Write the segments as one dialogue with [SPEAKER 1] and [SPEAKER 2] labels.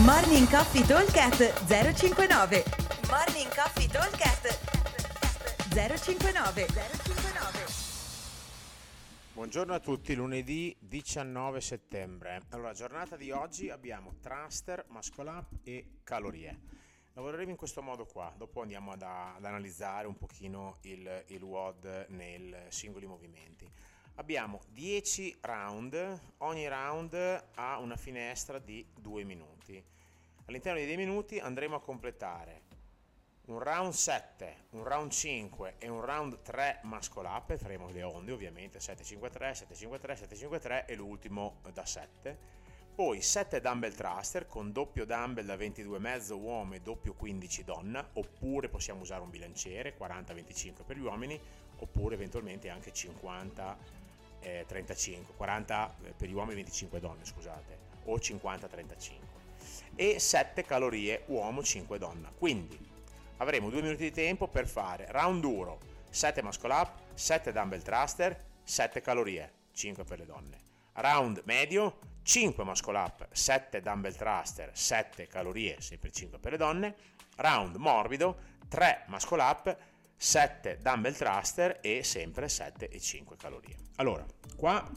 [SPEAKER 1] Morning Coffee Talkcast 059 Morning Coffee Talkcast 059 059
[SPEAKER 2] Buongiorno a tutti, lunedì 19 settembre. Allora, giornata di oggi abbiamo thruster, muscle up e calorie. Lavoreremo in questo modo qua, dopo andiamo ad, ad analizzare un pochino il, il WOD nei singoli movimenti. Abbiamo 10 round, ogni round ha una finestra di 2 minuti. All'interno dei 2 minuti andremo a completare un round 7, un round 5 e un round 3 muscle up, faremo le onde ovviamente, 753, 753, 753 e l'ultimo da 7. Poi 7 dumbbell thruster con doppio dumbbell da 22,5 uomo e doppio 15 donna, oppure possiamo usare un bilanciere 40-25 per gli uomini, oppure eventualmente anche 50 eh, 35, 40 eh, per gli uomini 25 donne, scusate, o 50-35. E 7 calorie uomo, 5 donna. Quindi avremo 2 minuti di tempo per fare round duro, 7 muscle up, 7 dumbbell thruster, 7 calorie, 5 per le donne. Round medio, 5 muscle up, 7 dumbbell thruster, 7 calorie, sempre 5 per le donne. Round morbido, 3 muscle up, 7 dumbbell thruster e sempre 7 e 5 calorie. Allora, qua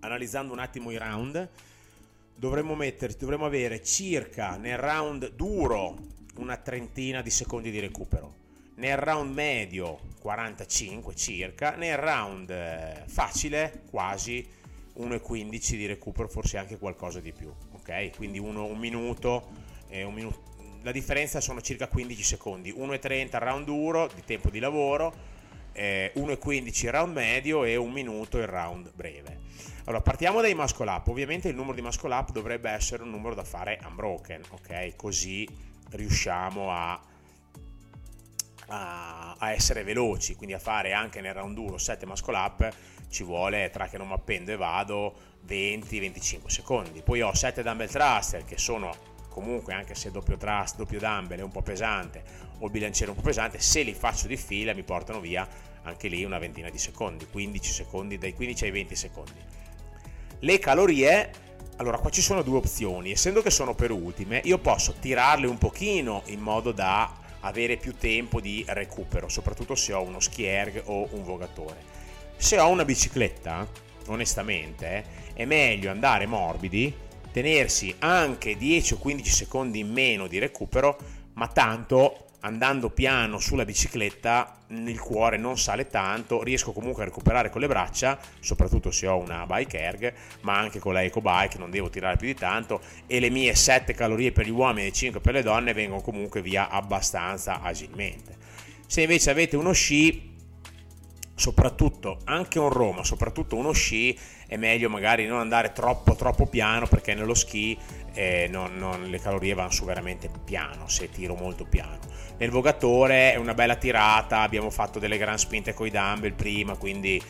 [SPEAKER 2] analizzando un attimo i round, dovremmo, metterci, dovremmo avere circa nel round duro una trentina di secondi di recupero, nel round medio 45 circa, nel round eh, facile quasi 1,15 di recupero, forse anche qualcosa di più, ok? Quindi uno, un minuto, eh, un minuto la differenza sono circa 15 secondi, 1,30 round duro di tempo di lavoro, eh, 1,15 round medio e un minuto il round breve. Allora, partiamo dai muscle up. Ovviamente il numero di muscle up dovrebbe essere un numero da fare unbroken, ok? Così riusciamo a, a, a essere veloci, quindi a fare anche nel round duro 7 muscle up ci vuole tra che non mi appendo e vado 20-25 secondi. Poi ho 7 dumbbell thruster che sono comunque anche se doppio thrust, doppio dumbbell è un po' pesante o il bilanciere un po' pesante, se li faccio di fila mi portano via anche lì una ventina di secondi, 15 secondi, dai 15 ai 20 secondi. Le calorie, allora qua ci sono due opzioni, essendo che sono per ultime, io posso tirarle un pochino in modo da avere più tempo di recupero, soprattutto se ho uno skierg o un vogatore. Se ho una bicicletta, onestamente, è meglio andare morbidi tenersi anche 10 o 15 secondi in meno di recupero, ma tanto andando piano sulla bicicletta il cuore non sale tanto, riesco comunque a recuperare con le braccia, soprattutto se ho una bike erg, ma anche con la eco bike non devo tirare più di tanto e le mie 7 calorie per gli uomini e 5 per le donne vengono comunque via abbastanza agilmente. Se invece avete uno sci soprattutto anche un Roma, soprattutto uno sci, è meglio magari non andare troppo troppo piano perché nello ski eh, non, non, le calorie vanno su veramente piano se tiro molto piano. Nel vogatore è una bella tirata, abbiamo fatto delle gran spinte con i dumbbell prima, quindi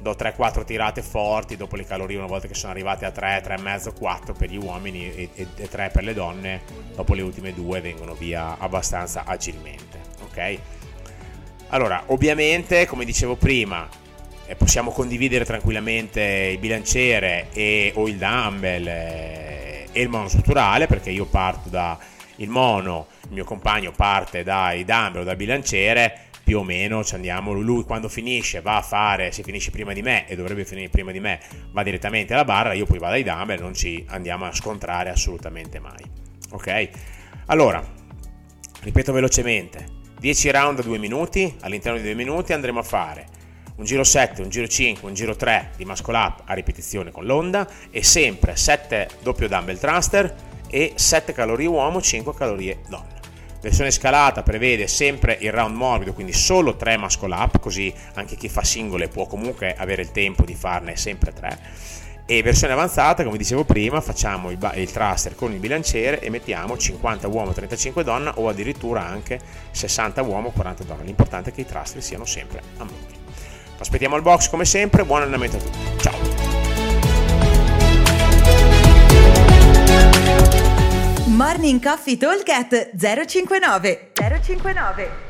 [SPEAKER 2] do 3-4 tirate forti, dopo le calorie una volta che sono arrivate a 3, 3,5, 4 per gli uomini e, e, e 3 per le donne, dopo le ultime due vengono via abbastanza agilmente. Ok? Allora, ovviamente, come dicevo prima, possiamo condividere tranquillamente il bilanciere e, o il dumbbell eh, e il monostrutturale perché io parto da il mono, il mio compagno parte dai dumbbell o dal bilanciere, più o meno ci andiamo, lui quando finisce va a fare, se finisce prima di me e dovrebbe finire prima di me, va direttamente alla barra, io poi vado ai dumbbell, non ci andiamo a scontrare assolutamente mai. Ok? Allora, ripeto velocemente, 10 round a 2 minuti, all'interno di 2 minuti andremo a fare un giro 7, un giro 5, un giro 3 di muscle up a ripetizione con l'onda e sempre 7 doppio dumbbell thruster e 7 calorie uomo, 5 calorie donna. Versione scalata prevede sempre il round morbido, quindi solo 3 muscle up, così anche chi fa singole può comunque avere il tempo di farne sempre 3 e versione avanzata, come dicevo prima, facciamo il, il thruster con il bilanciere e mettiamo 50 uomo, 35 donna o addirittura anche 60 uomo, 40 donna. L'importante è che i thruster siano sempre a monti. Aspettiamo al box come sempre, buon allenamento a tutti. Ciao!
[SPEAKER 1] Morning Coffee Talk 059 059